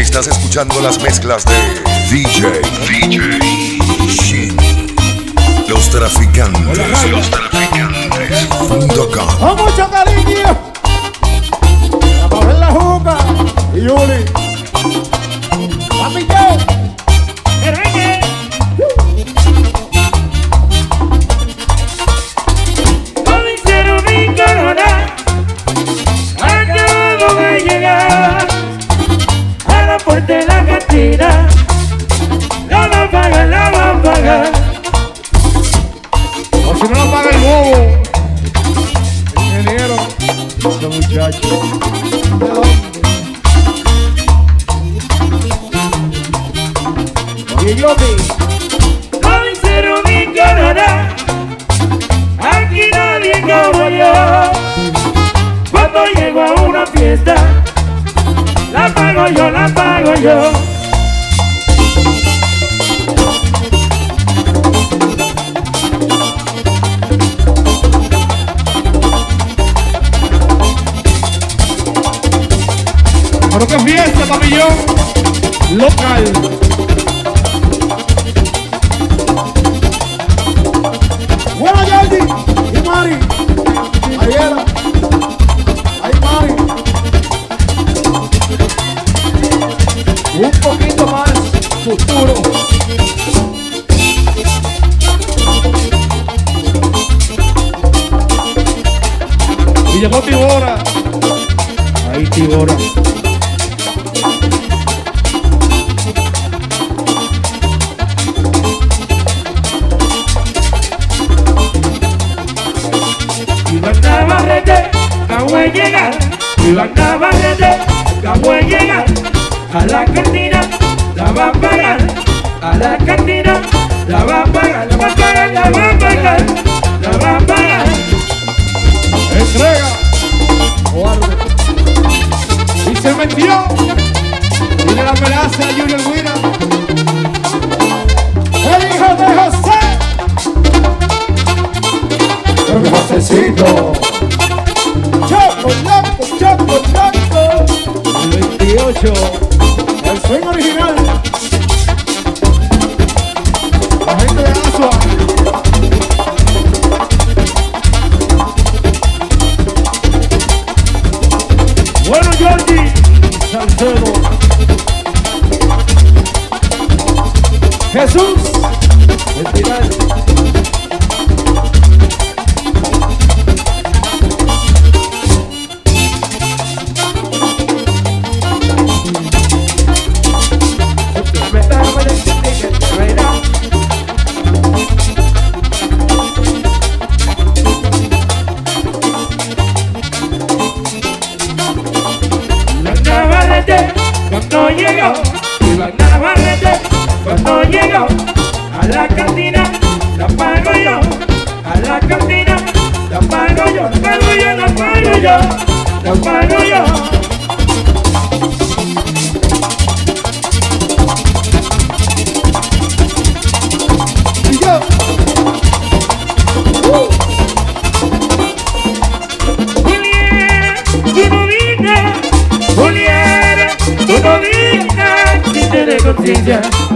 Estás escuchando las mezclas de DJ, DJ Shin. Los traficantes, los traficantes. Punto com. Con mucho cariño. Vamos a ver la juca. Y Yuli. De la cantina. A pagar, la va a pagar. O si no lo paga el bobo. Ingeniero. Ese muchacho. ¿De dónde? Oye, Yomi. Aquí nadie como yo. Cuando llego a una fiesta, la pago yo, la pago yo. Pero qué fiesta, pabellón. Local. La cantina, la va a la va a la va a. La va a pagar. Entrega. Y se metió. La de Junior. El hijo de José. Pero que Josecito. Choco, loco, choco, choco. El 28. Verbal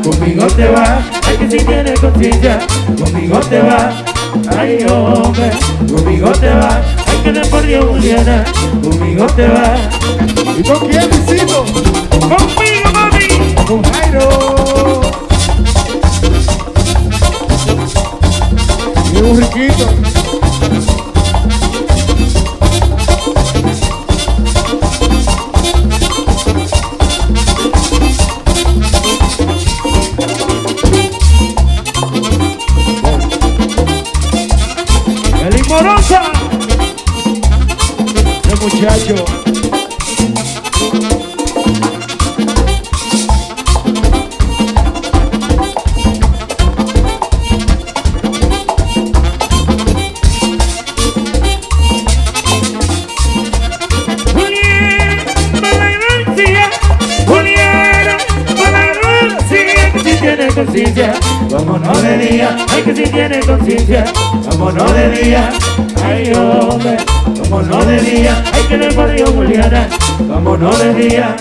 conmigo te va, ay que si tienes conciencia, conmigo te va, ay hombre, conmigo te va, ay que no por Dios Juliana, conmigo te va, ¿Y con quién, Luisito? conmigo mami, Con Jairo. Y un riquito. Vámonos de día, ay que si tiene conciencia, vámonos de día, ay hombre, vámonos de día, ay que no por Dios Juliana, vámonos de día.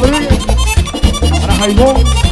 Rodríguez, para Jaimón.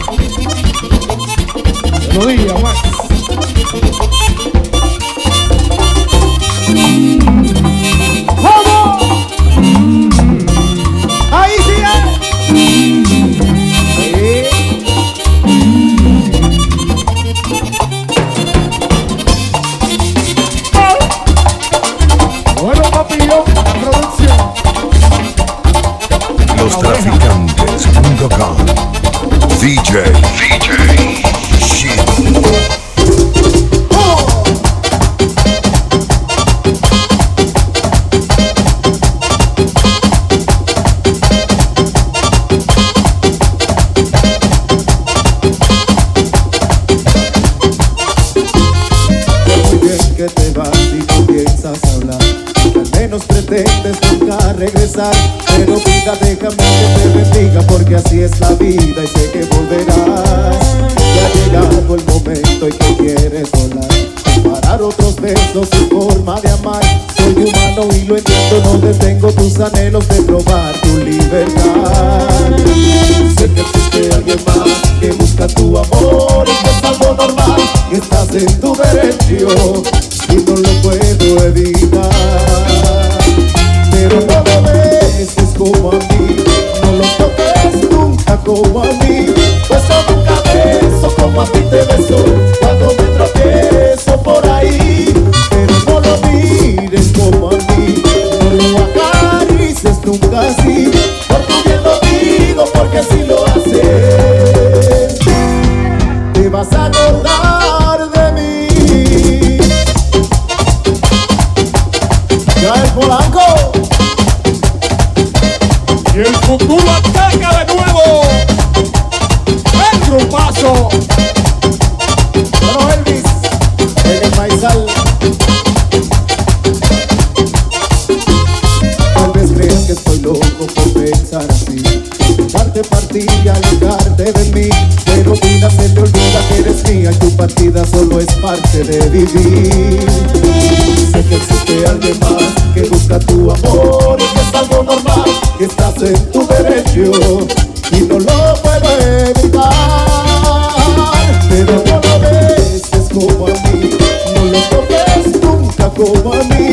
tengo tus anhelos de probar tu libertad. Sé que existe alguien más que busca tu amor y que es algo normal, estás en tu derecho y no lo puedo evitar. Pero no me beses como a mí, no lo toques nunca como a mí, pues nunca beso como a ti te Y el futuro ataca de nuevo. El grupazo. Bueno, Elvis, el paisal. Tal vez creas que estoy loco por pensar así. Darte partida, alejarte de mí. Pero vida se te olvida que eres mía y tu partida solo es parte de vivir. en tu derecho y no lo puedo evitar. Pero no lo ves como a mí, no lo tomes nunca como a mí.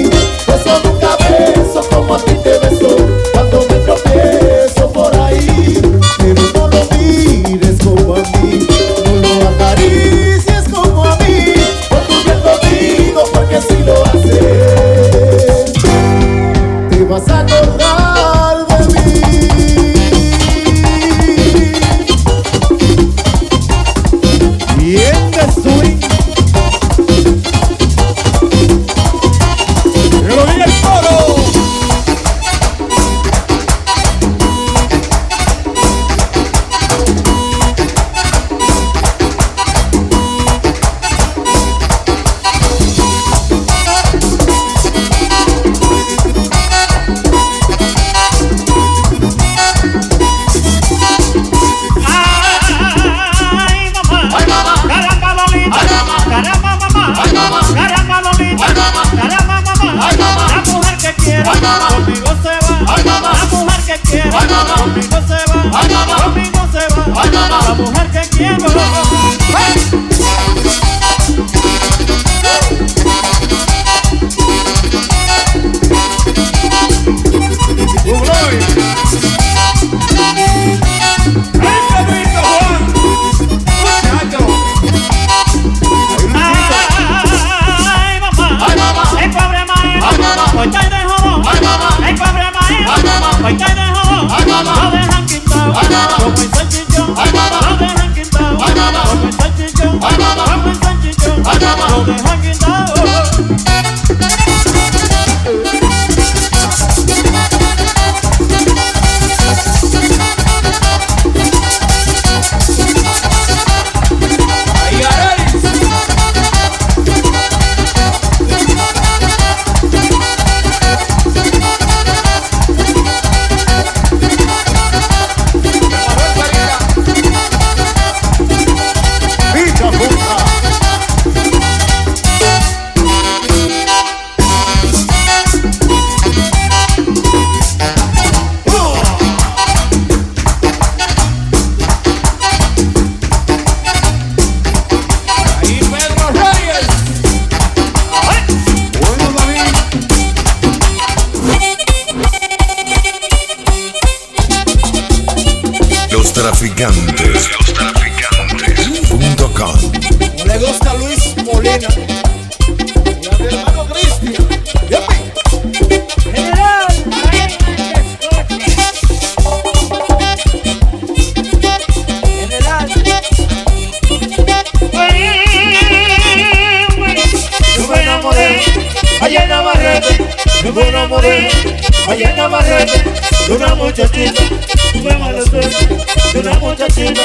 Una muchachita,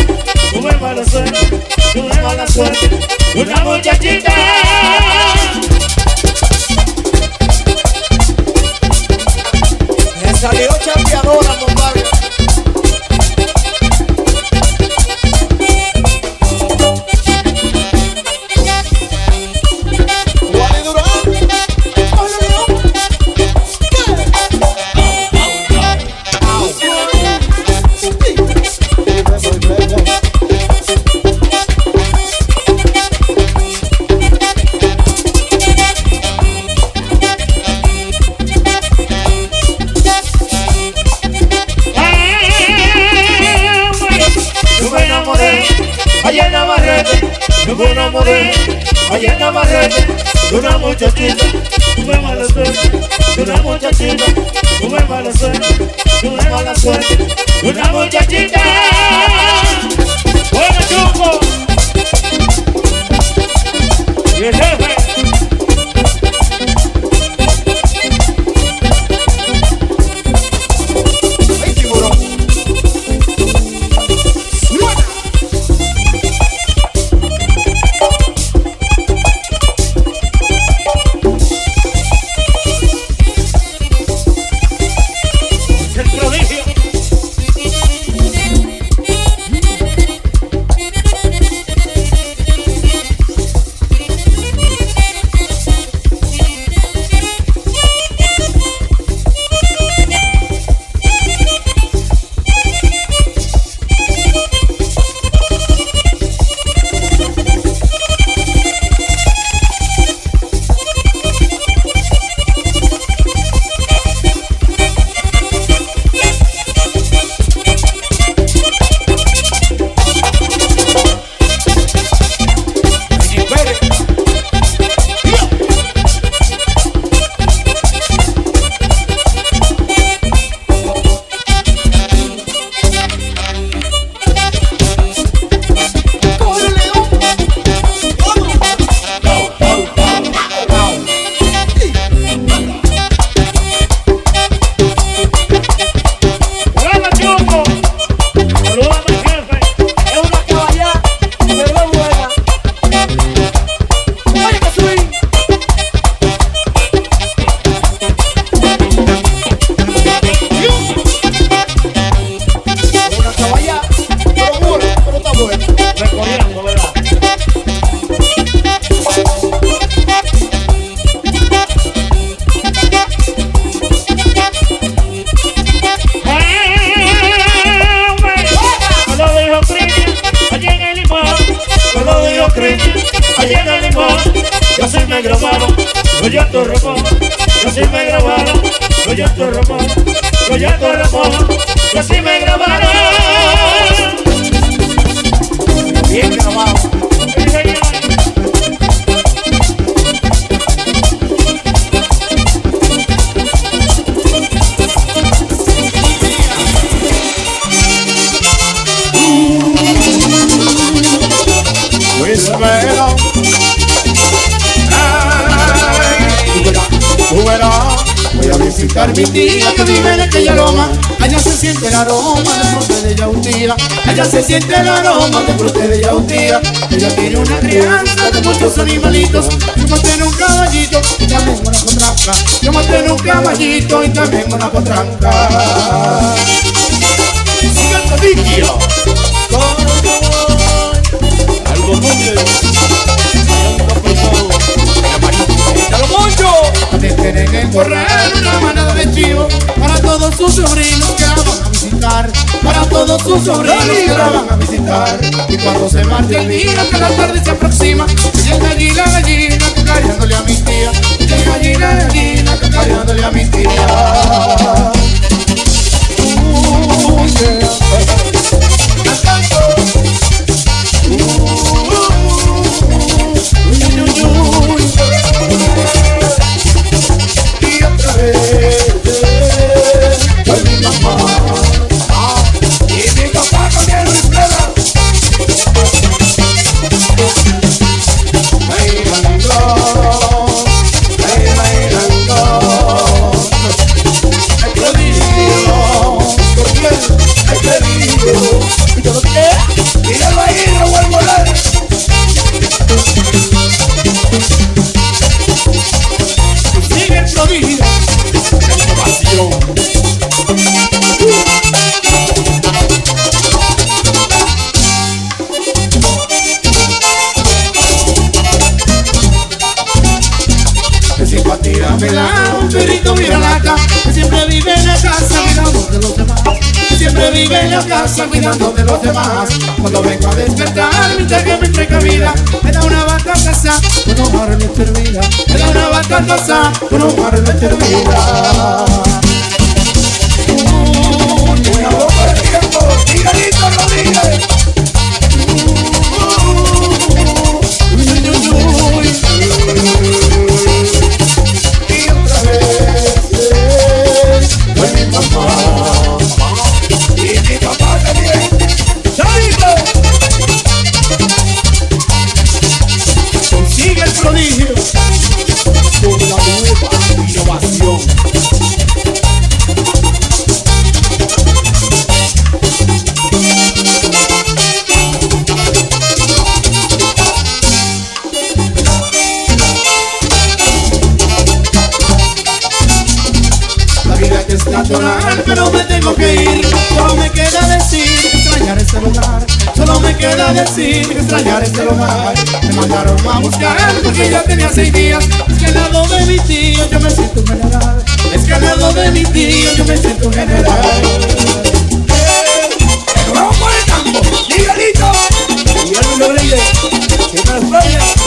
tuve mala suerte, tuve mala suerte, una muchachita. De Cristian, allá en el limón. Yo sí me grabaron, te Ramón. Yo sí me grabaron, te Ramón. Te Ramón, yo sí me grabaron. Bien grabado. Visitar mi tía que vive en aquella loma. Allá se siente el aroma de fruta de yautía. Allá se siente el aroma de fruta de yautía. Ella tiene una crianza de muchos animalitos. Yo monté en un caballito y también una potranca. Yo monté en un caballito y también una potranca. Sigue el codillo. Algo número. Dejen en el corral una manada de chivos para todos sus sobrinos que la van a visitar. Para todos sus sobrinos que la van a visitar. Y cuando se marche el día que la tarde se aproxima, llega allí la gallina cacareándole a mi tía. Llega allí la gallina cacareándole a mi tía. de los demás. Cuando vengo a despertar, mi que me precavida, me da una vaca casa, uno arregla termina, me da una vaca casa, uno arregla termina. queda decir extrañar este lugar. Me mandaron a buscar porque ya tenía seis días. Es que al lado de mi tío yo me siento general. Es que al lado de mi tío yo me siento un general. Miguelito, Miguel Rodríguez, que me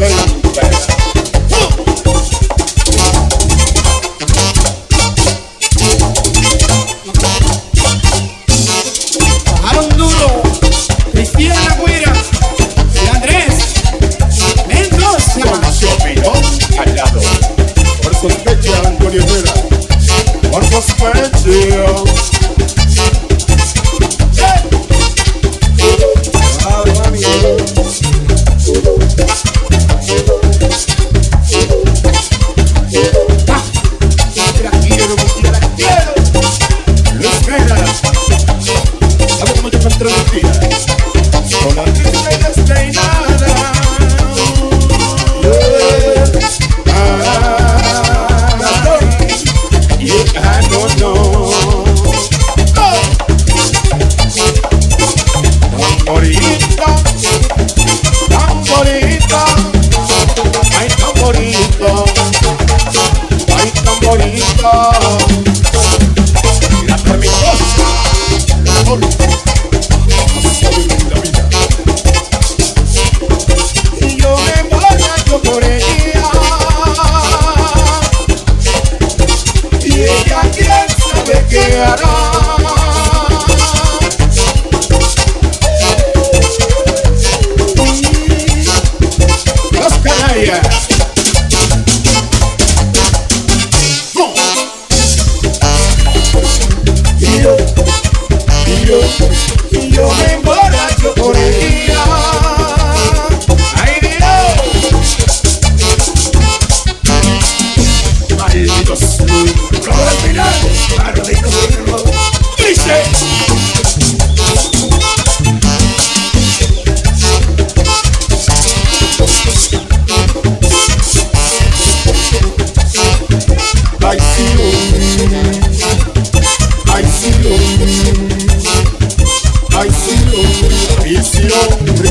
baby know.